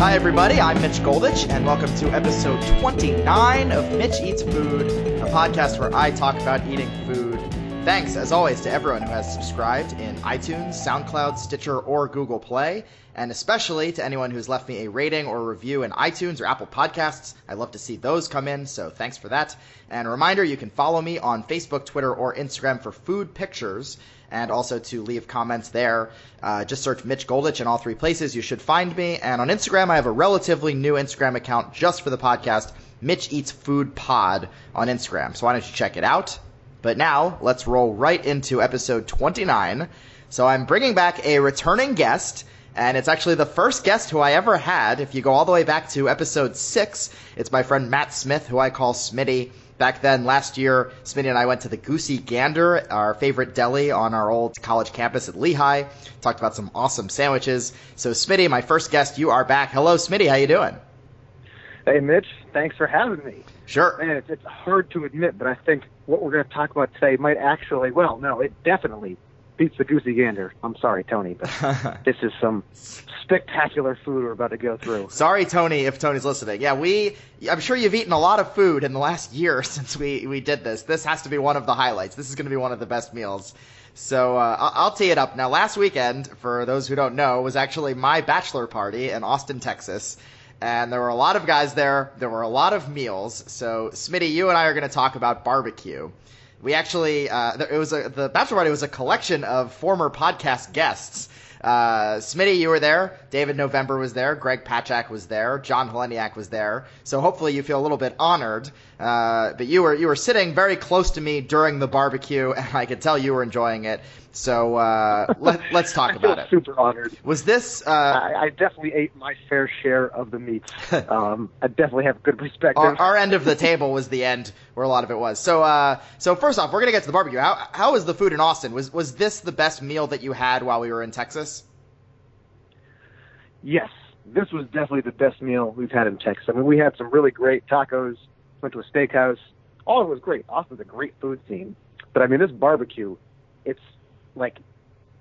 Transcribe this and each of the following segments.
Hi, everybody. I'm Mitch Goldich, and welcome to episode 29 of Mitch Eats Food, a podcast where I talk about eating food. Thanks, as always, to everyone who has subscribed in iTunes, SoundCloud, Stitcher, or Google Play, and especially to anyone who's left me a rating or review in iTunes or Apple Podcasts. I love to see those come in, so thanks for that. And a reminder you can follow me on Facebook, Twitter, or Instagram for food pictures and also to leave comments there. Uh, just search Mitch Goldich in all three places. You should find me. And on Instagram, I have a relatively new Instagram account just for the podcast, Mitch Eats Food Pod on Instagram. So why don't you check it out? But now, let's roll right into episode 29. So I'm bringing back a returning guest, and it's actually the first guest who I ever had. If you go all the way back to episode 6, it's my friend Matt Smith, who I call Smitty. Back then, last year, Smitty and I went to the Goosey Gander, our favorite deli on our old college campus at Lehigh. Talked about some awesome sandwiches. So, Smitty, my first guest, you are back. Hello, Smitty. How you doing? Hey, Mitch. Thanks for having me. Sure. Man, it's, it's hard to admit, but I think what we're going to talk about today might actually, well, no, it definitely beats the goosey gander. I'm sorry, Tony, but this is some spectacular food we're about to go through. Sorry, Tony, if Tony's listening. Yeah, we, I'm sure you've eaten a lot of food in the last year since we, we did this. This has to be one of the highlights. This is going to be one of the best meals. So uh, I'll tee it up. Now, last weekend, for those who don't know, was actually my bachelor party in Austin, Texas and there were a lot of guys there. There were a lot of meals. So, Smitty, you and I are going to talk about barbecue. We actually, uh, it was a, the bachelor party was a collection of former podcast guests. Uh, Smitty, you were there. David November was there. Greg Patchak was there. John Heleniak was there. So hopefully you feel a little bit honored. Uh, but you were you were sitting very close to me during the barbecue, and I could tell you were enjoying it. So uh, let, us talk about it. Super honored. Was this? Uh, I, I, definitely ate my fair share of the meats. um, I definitely have good perspective. Our, our, end of the table was the end where a lot of it was. So, uh, so first off, we're gonna get to the barbecue. How how was the food in Austin? Was was this the best meal that you had while we were in Texas? Yes, this was definitely the best meal we've had in Texas. I mean, we had some really great tacos. Went to a steakhouse. All of it was great. Austin's a great food scene. But I mean, this barbecue, it's like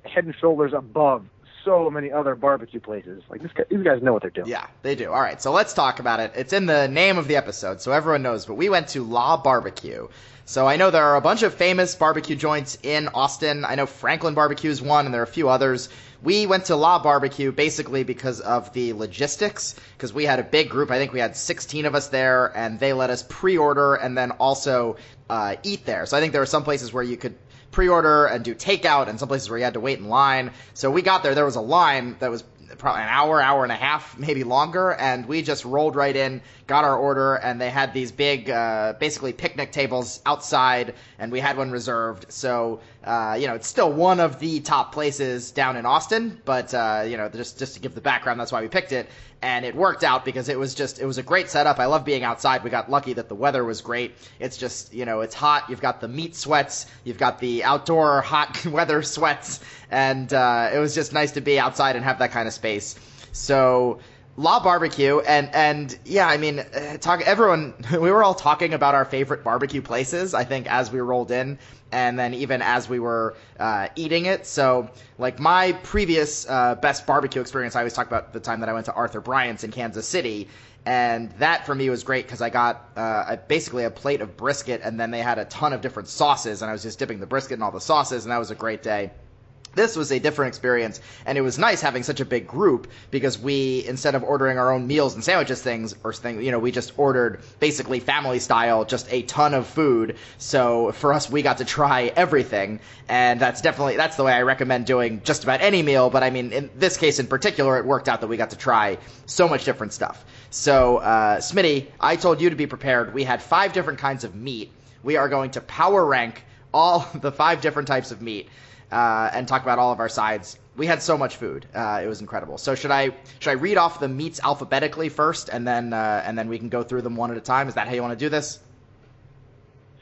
head and shoulders above so many other barbecue places. Like this, guy, these guys know what they're doing. Yeah, they do. All right, so let's talk about it. It's in the name of the episode, so everyone knows. But we went to La Barbecue. So I know there are a bunch of famous barbecue joints in Austin. I know Franklin Barbecue is one, and there are a few others. We went to La Barbecue basically because of the logistics, because we had a big group. I think we had 16 of us there, and they let us pre-order and then also uh, eat there. So I think there were some places where you could pre-order and do takeout, and some places where you had to wait in line. So we got there. There was a line that was probably an hour, hour and a half, maybe longer, and we just rolled right in, got our order, and they had these big, uh, basically picnic tables outside, and we had one reserved. So, uh, you know, it's still one of the top places down in Austin, but uh, you know, just just to give the background, that's why we picked it, and it worked out because it was just it was a great setup. I love being outside. We got lucky that the weather was great. It's just you know, it's hot. You've got the meat sweats, you've got the outdoor hot weather sweats, and uh, it was just nice to be outside and have that kind of space. So La Barbecue, and and yeah, I mean, uh, talk. Everyone, we were all talking about our favorite barbecue places. I think as we rolled in, and then even as we were uh, eating it. So, like my previous uh, best barbecue experience, I always talk about the time that I went to Arthur Bryant's in Kansas City, and that for me was great because I got uh, basically a plate of brisket, and then they had a ton of different sauces, and I was just dipping the brisket in all the sauces, and that was a great day this was a different experience and it was nice having such a big group because we instead of ordering our own meals and sandwiches things or things you know we just ordered basically family style just a ton of food. So for us we got to try everything and that's definitely that's the way i recommend doing just about any meal but i mean in this case in particular it worked out that we got to try so much different stuff. So uh, smitty i told you to be prepared. We had five different kinds of meat. We are going to power rank all the five different types of meat uh, and talk about all of our sides. We had so much food; uh, it was incredible. So should I should I read off the meats alphabetically first, and then uh, and then we can go through them one at a time? Is that how you want to do this?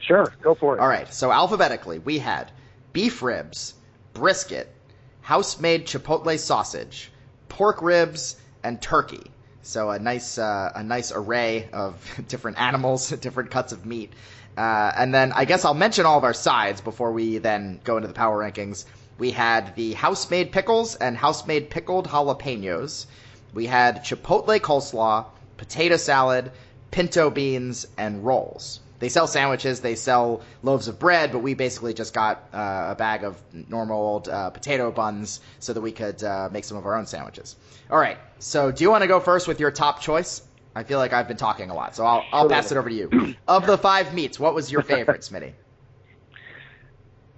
Sure, go for it. All right. So alphabetically, we had beef ribs, brisket, house-made chipotle sausage, pork ribs, and turkey. So a nice uh, a nice array of different animals, different cuts of meat. Uh, and then I guess I'll mention all of our sides before we then go into the power rankings. We had the house made pickles and house made pickled jalapenos. we had chipotle coleslaw, potato salad, pinto beans, and rolls. They sell sandwiches, they sell loaves of bread, but we basically just got uh, a bag of normal old uh, potato buns so that we could uh, make some of our own sandwiches. All right, so do you want to go first with your top choice? I feel like I've been talking a lot, so I'll, I'll pass it over to you. of the five meats, what was your favorite, Smitty?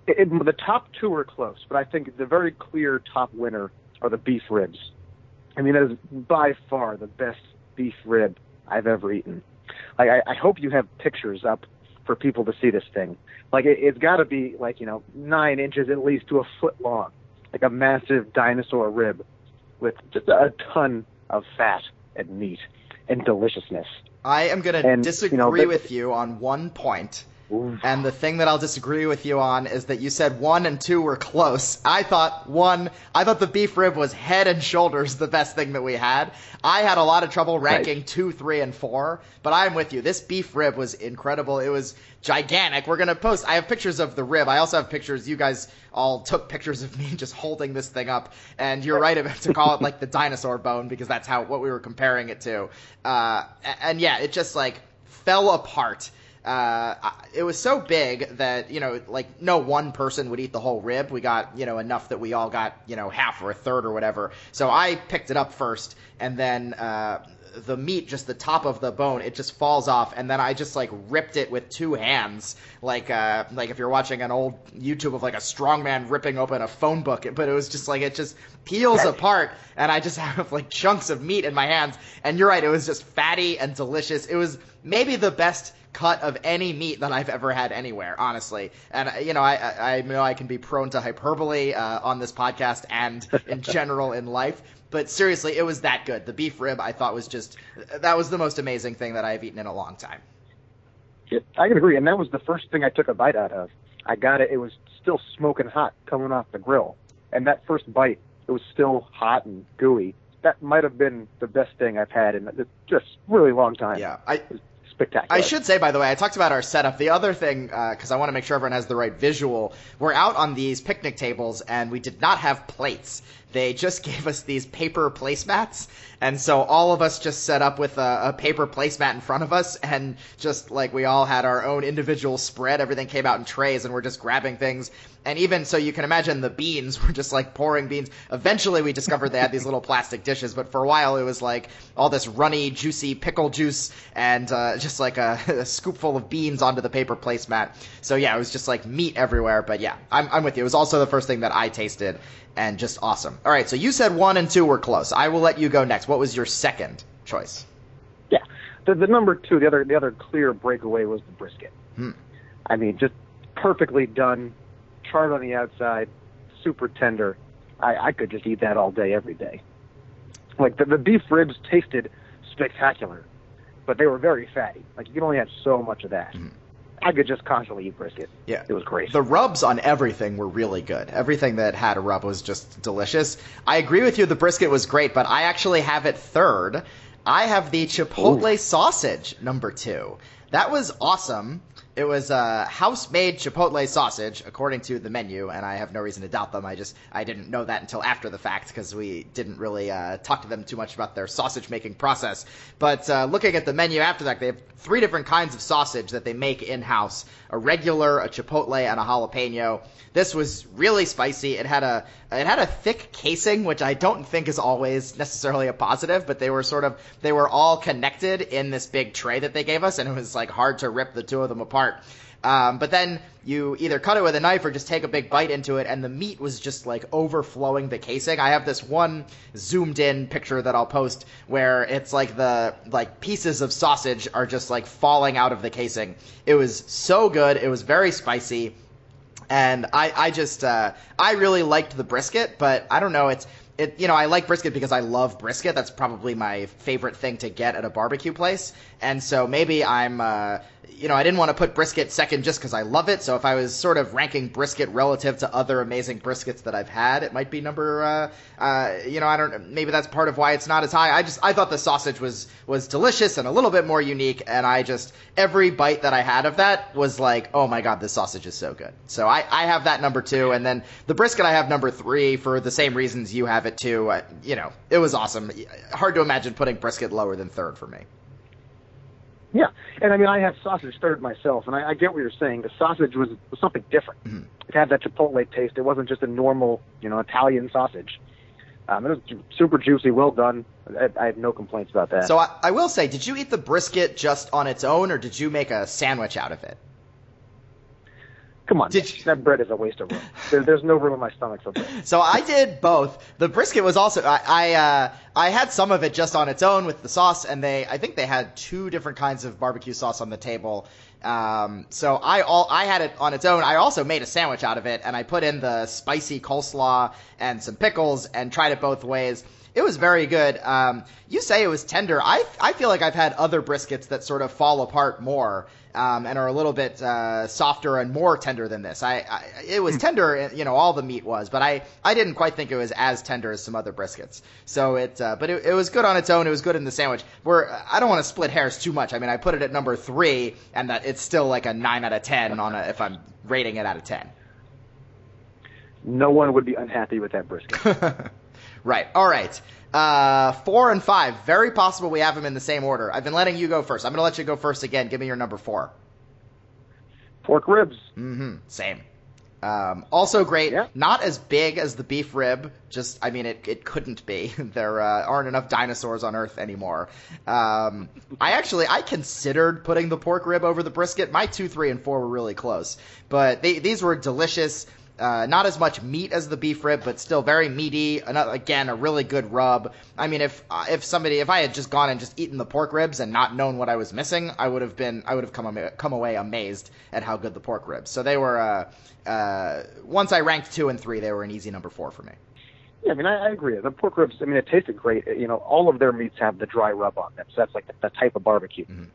It, it, the top two are close, but I think the very clear top winner are the beef ribs. I mean, that is by far the best beef rib I've ever eaten. Like, I, I hope you have pictures up for people to see this thing. Like, it, it's got to be like you know nine inches at least to a foot long, like a massive dinosaur rib with just a ton of fat and meat and deliciousness. I am going to disagree you know, the, with you on one point. And the thing that I'll disagree with you on is that you said one and two were close. I thought one, I thought the beef rib was head and shoulders the best thing that we had. I had a lot of trouble ranking right. two, three, and four, but I'm with you. This beef rib was incredible. It was gigantic. We're gonna post. I have pictures of the rib. I also have pictures. You guys all took pictures of me just holding this thing up, and you're right to call it like the dinosaur bone because that's how what we were comparing it to. Uh, and yeah, it just like fell apart uh, it was so big that you know, like no one person would eat the whole rib. We got you know enough that we all got you know half or a third or whatever. So I picked it up first, and then uh, the meat, just the top of the bone, it just falls off, and then I just like ripped it with two hands, like uh, like if you're watching an old YouTube of like a strongman ripping open a phone book. But it was just like it just peels apart, and I just have like chunks of meat in my hands. And you're right, it was just fatty and delicious. It was maybe the best cut of any meat that I've ever had anywhere, honestly. And uh, you know, I I know I can be prone to hyperbole uh, on this podcast and in general in life, but seriously, it was that good. The beef rib I thought was just that was the most amazing thing that I've eaten in a long time. I can agree, and that was the first thing I took a bite out of. I got it; it was still smoking hot coming off the grill, and that first bite, it was still hot and gooey. That might have been the best thing I've had in just really long time. Yeah, I spectacular. I should say, by the way, I talked about our setup. The other thing, because uh, I want to make sure everyone has the right visual, we're out on these picnic tables and we did not have plates. They just gave us these paper placemats, and so all of us just set up with a, a, paper placemat in front of us, and just like we all had our own individual spread. Everything came out in trays, and we're just grabbing things. And even so, you can imagine the beans were just like pouring beans. Eventually, we discovered they had these little plastic dishes, but for a while it was like all this runny, juicy pickle juice and uh, just like a, a scoopful of beans onto the paper placemat. So yeah, it was just like meat everywhere. But yeah, I'm, I'm with you. It was also the first thing that I tasted, and just awesome. All right, so you said one and two were close. I will let you go next. What was your second choice? Yeah, the, the number two, the other the other clear breakaway was the brisket. Hmm. I mean, just perfectly done, charred on the outside, super tender. I, I could just eat that all day, every day. Like the, the beef ribs tasted spectacular, but they were very fatty. Like you can only have so much of that. Mm. I could just constantly eat brisket. Yeah, it was great. The rubs on everything were really good. Everything that had a rub was just delicious. I agree with you. The brisket was great, but I actually have it third. I have the chipotle Ooh. sausage number two. That was awesome. It was a house-made chipotle sausage, according to the menu, and I have no reason to doubt them. I just I didn't know that until after the fact because we didn't really uh, talk to them too much about their sausage-making process. But uh, looking at the menu after that, they have three different kinds of sausage that they make in-house: a regular, a chipotle, and a jalapeno. This was really spicy. It had a it had a thick casing, which I don't think is always necessarily a positive, but they were sort of they were all connected in this big tray that they gave us, and it was like hard to rip the two of them Um, but then you either cut it with a knife or just take a big bite into it, and the meat was just like overflowing the casing. I have this one zoomed in picture that I'll post where it's like the like pieces of sausage are just like falling out of the casing. It was so good. It was very spicy. And I, I just, uh, I really liked the brisket, but I don't know, it's, it, you know, I like brisket because I love brisket. That's probably my favorite thing to get at a barbecue place. And so maybe I'm, uh, you know, I didn't want to put brisket second just because I love it. So if I was sort of ranking brisket relative to other amazing briskets that I've had, it might be number, uh, uh, you know, I don't, maybe that's part of why it's not as high. I just, I thought the sausage was, was delicious and a little bit more unique. And I just, every bite that I had of that was like, oh my God, this sausage is so good. So I, I have that number two. And then the brisket I have number three for the same reasons you have it too. I, you know, it was awesome. Hard to imagine putting brisket lower than third for me. Yeah, and I mean, I have sausage third myself, and I, I get what you're saying. The sausage was, was something different. Mhm. It had that chipotle taste. It wasn't just a normal, you know, Italian sausage. Um, it was super juicy, well done. I, I have no complaints about that. So I, I will say, did you eat the brisket just on its own, or did you make a sandwich out of it? Come on, Did you- that bread is a waste of room. There, there's no room in my stomach for bread. So I did both. The brisket was also I I, uh, I had some of it just on its own with the sauce, and they I think they had two different kinds of barbecue sauce on the table. Um, so I all I had it on its own. I also made a sandwich out of it, and I put in the spicy coleslaw and some pickles, and tried it both ways. It was very good. Um, you say it was tender. I I feel like I've had other briskets that sort of fall apart more. Um, and are a little bit uh, softer and more tender than this. I, I it was tender, you know, all the meat was, but I, I didn't quite think it was as tender as some other briskets. So it, uh, but it, it was good on its own. It was good in the sandwich. Where I don't want to split hairs too much. I mean, I put it at number three, and that it's still like a nine out of ten on a, if I'm rating it out of ten. No one would be unhappy with that brisket. Right. All right. Uh, four and five. Very possible we have them in the same order. I've been letting you go first. I'm going to let you go first again. Give me your number four. Pork ribs. Mm-hmm. Same. Um, also great. Yeah. Not as big as the beef rib. Just, I mean, it, it couldn't be. there uh, aren't enough dinosaurs on Earth anymore. Um, I actually, I considered putting the pork rib over the brisket. My two, three, and four were really close, but they, these were delicious. Uh, not as much meat as the beef rib, but still very meaty. Another, again, a really good rub. I mean, if uh, if somebody, if I had just gone and just eaten the pork ribs and not known what I was missing, I would have been, I would have come come away amazed at how good the pork ribs. So they were. Uh, uh, once I ranked two and three, they were an easy number four for me. Yeah, I mean, I, I agree. The pork ribs, I mean, it tasted great. You know, all of their meats have the dry rub on them, so that's like the, the type of barbecue. Mhm.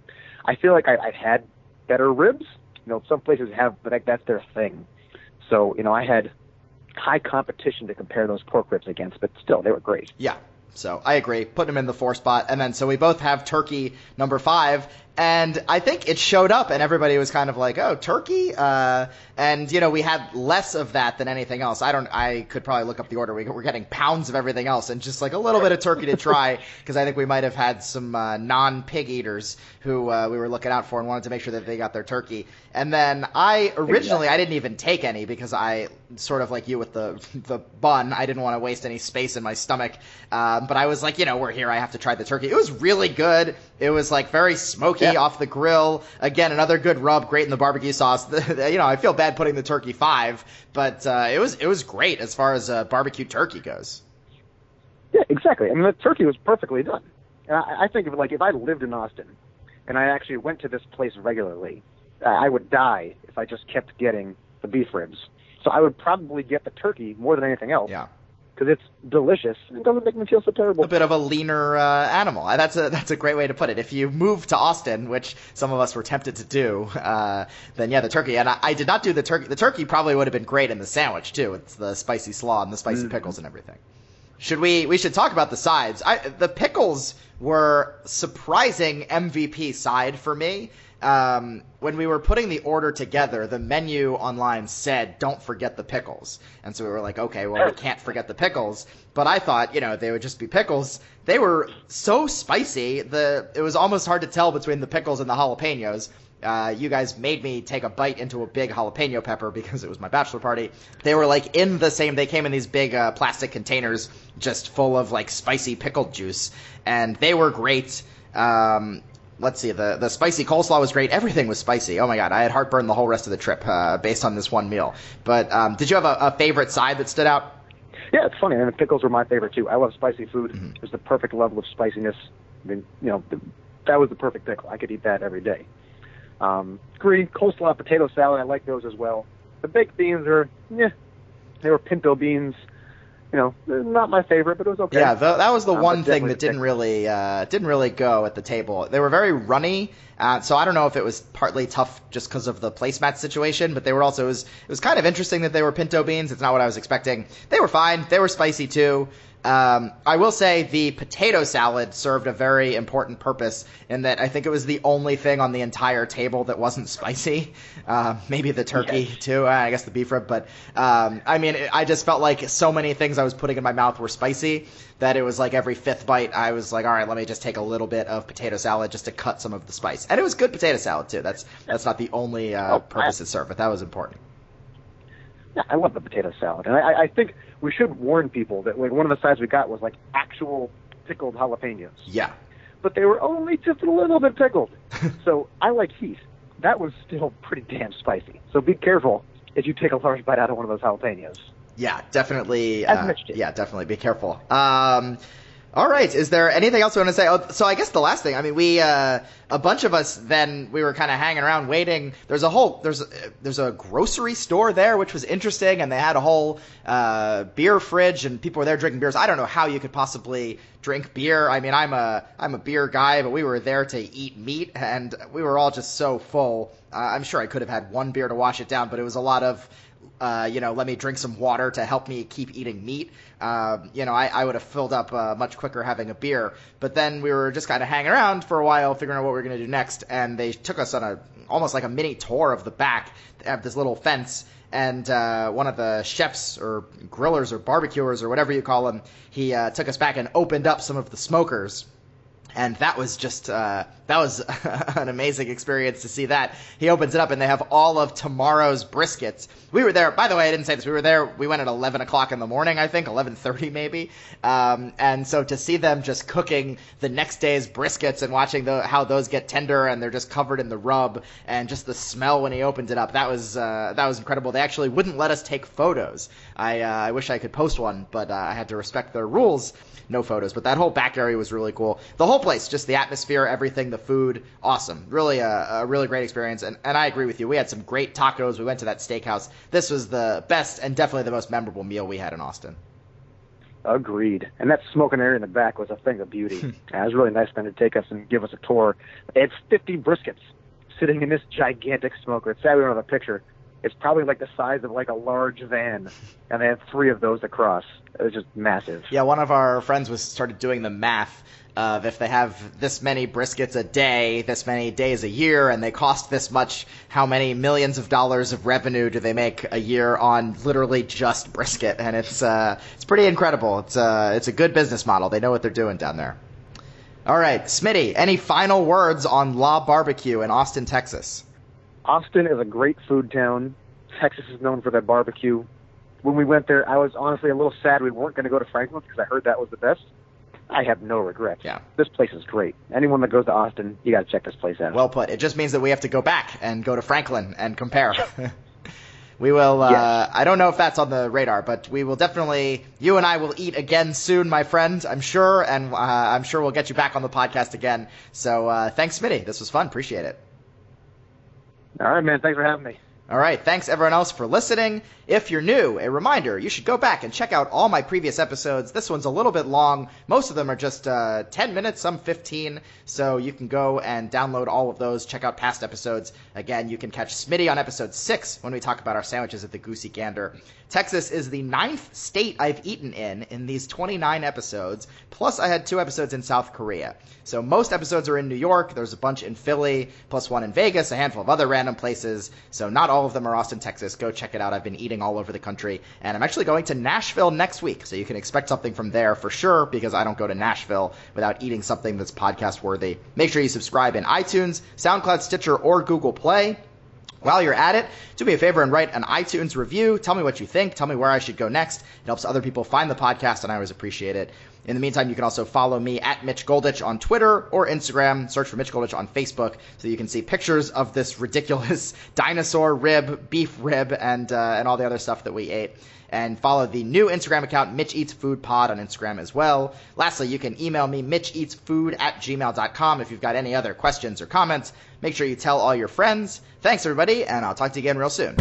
I feel like I, I've had better ribs. You know, some places have, but like, that's their thing. So, you know, I had high competition to compare those pork ribs against, but still, they were great. Yeah. So I agree. Putting him in the four spot. And then so we both have turkey number five. And I think it showed up and everybody was kind of like, oh, turkey? Uh, and, you know, we had less of that than anything else. I don't, I could probably look up the order. We, we're getting pounds of everything else and just like a little bit of turkey to try because I think we might have had some uh, non pig eaters who uh, we were looking out for and wanted to make sure that they got their turkey. And then I originally, I didn't even take any because I, sort of like you with the, the bun, I didn't want to waste any space in my stomach. Um, but I was like, you know, we're here. I have to try the turkey. It was really good. It was like very smoky Yeah. off the grill. Again, another good rub, great in the barbecue sauce. you know, I feel bad putting the turkey five, but uh, it was it was great as far as uh, barbecue turkey goes. Yeah, exactly. I mean, the turkey was perfectly done. And I, I think of it like if I lived in Austin and I actually went to this place regularly, I I would die if I just kept getting the beef ribs. So I would probably get the turkey more than anything else Yeah, because it's delicious. It doesn't make me feel so terrible. a bit of a leaner uh, animal. Uh, That's a that's a great way to put it. If you move to Austin, which some of us were tempted to do, uh, then yeah, the turkey. And I, I did not do the turkey. The turkey probably would have been great in the sandwich too. It's the spicy slaw and the spicy Mm. pickles and everything. Should we? We should talk about the sides. I, the pickles were surprising MVP side for me. Um, when we were putting the order together, the menu online said, "Don't forget the pickles," and so we were like, "Okay, well, we can't forget the pickles." But I thought, you know, they would just be pickles. They were so spicy, the it was almost hard to tell between the pickles and the jalapenos. Uh, you guys made me take a bite into a big jalapeno pepper because it was my bachelor party. They were like in the same. They came in these big uh, plastic containers, just full of like spicy pickled juice, and they were great. Um, let's see, the the spicy coleslaw was great. Everything was spicy. Oh my god, I had heartburn the whole rest of the trip uh, based on this one meal. But um, did you have a, a favorite side that stood out? Yeah, it's funny. I mean, the pickles were my favorite too. I love spicy food. Mm-hmm. It was the perfect level of spiciness. I mean, you know, th- that was the perfect pickle. I could eat that every day. Um, green coleslaw, potato salad. I like those as well. The baked beans are, yeah, they were pinto beans. You know, not my favorite, but it was okay. Yeah, th that was the Uh, one thing that didn't really uh, didn't really go at the table. They were very runny, uh, so I don't know if it was partly tough just because of the placemat situation, but they were also it was, it was kind of interesting that they were pinto beans. It's not what I was expecting. They were fine. They were spicy too. Um, I will say the potato salad served a very important purpose in that I think it was the only thing on the entire table that wasn't spicy. Uh, maybe the turkey too. Uh, I guess the beef rib, but um, I mean, I just felt like so many things I was putting in my mouth were spicy that it was like every fifth bite I was like, all right, let me just take a little bit of potato salad just to cut some of the spice. And it was good potato salad too. That's that's not the only uh, Oh, purpose I- it served, but that was important. Yeah, I love the potato salad, and I, I think we should warn people that like one of the sides we got was like actual pickled jalapenos, Yeah. but they were only just a little bit pickled. so I like heat. That was still pretty damn spicy. So be careful if you take a large bite out of one of those jalapenos. Yeah, definitely. As uh, yeah, definitely. Be careful. Um, all right. Is there anything else we want to say? Oh, so I guess the last thing. I mean, we uh, a bunch of us then we were kind of hanging around waiting. There's a whole there's a, there's a grocery store there which was interesting, and they had a whole uh, beer fridge, and people were there drinking beers. I don't know how you could possibly drink beer. I mean, I'm a I'm a beer guy, but we were there to eat meat, and we were all just so full. Uh, I'm sure I could have had one beer to wash it down, but it was a lot of uh, you know, let me drink some water to help me keep eating meat. Um, you know, I, I would have filled up uh, much quicker having a beer. But then we were just kind of hanging around for a while, figuring out what we were going to do next. And they took us on a almost like a mini tour of the back. Have this little fence. And uh, one of the chefs or grillers or barbecuers or whatever you call them, he uh, took us back and opened up some of the smokers and that was just uh, that was an amazing experience to see that. He opens it up and they have all of tomorrow's briskets. We were there by the way i didn't say this we were there we went at 11 o'clock in the morning i think 11.30 maybe. Um, and so to see them just cooking the next day's briskets and watching the, how those get tender and they're just covered in the rub and just the smell when he opened it up that was uh, that was incredible. They actually wouldn't let us take photos. I, uh, I wish i could post one but uh, i had to respect their rules. No photos, but that whole back area was really cool. The whole place, just the atmosphere, everything, the food, awesome. Really a, a really great experience. And, and I agree with you. We had some great tacos. We went to that steakhouse. This was the best and definitely the most memorable meal we had in Austin. Agreed. And that smoking area in the back was a thing of beauty. And it was really nice of them to take us and give us a tour. It's 50 briskets sitting in this gigantic smoker. It's sad we don't have a picture. It's probably like the size of like a large van, and they have three of those across. It was just massive. Yeah, one of our friends was started doing the math of if they have this many briskets a day, this many days a year, and they cost this much, how many millions of dollars of revenue do they make a year on literally just brisket? And it's uh, it's pretty incredible. It's uh, it's a good business model. They know what they're doing down there. All right, Smitty, any final words on La Barbecue in Austin, Texas? Austin is a great food town. Texas is known for their barbecue. When we went there, I was honestly a little sad we weren't going to go to Franklin because I heard that was the best. I have no regrets. Yeah. This place is great. Anyone that goes to Austin, you got to check this place out. Well put. It just means that we have to go back and go to Franklin and compare. we will. Uh, Yes. I don't know if that's on the radar, but we will definitely. You and I will eat again soon, my friend. I'm sure, and uh, I'm sure we'll get you back on the podcast again. So uh, thanks, Smitty. This was fun. Appreciate it. All right, man. Thanks for having me. All right, thanks everyone else for listening. If you're new, a reminder, you should go back and check out all my previous episodes. This one's a little bit long. Most of them are just uh, 10 minutes, some 15, so you can go and download all of those, check out past episodes. Again, you can catch Smitty on episode 6 when we talk about our sandwiches at the Goosey Gander. Texas is the ninth state I've eaten in in these 29 episodes, plus I had two episodes in South Korea. So most episodes are in New York, there's a bunch in Philly, plus one in Vegas, a handful of other random places. So not all of them are Austin, Texas. Go check it out. I've been eating all over the country. And I'm actually going to Nashville next week, so you can expect something from there for sure, because I don't go to Nashville without eating something that's podcast worthy. Make sure you subscribe in iTunes, SoundCloud, Stitcher, or Google Play. While you're at it, do me a favor and write an iTunes review. Tell me what you think. Tell me where I should go next. It helps other people find the podcast, and I always appreciate it. In the meantime, you can also follow me at Mitch Goldich on Twitter or Instagram. Search for Mitch Goldich on Facebook so you can see pictures of this ridiculous dinosaur rib, beef rib, and uh, and all the other stuff that we ate. And follow the new Instagram account, Mitch Eats Food Pod, on Instagram as well. Lastly, you can email me, mitcheatsfood at gmail.com, if you've got any other questions or comments. Make sure you tell all your friends. Thanks, everybody, and I'll talk to you again real soon.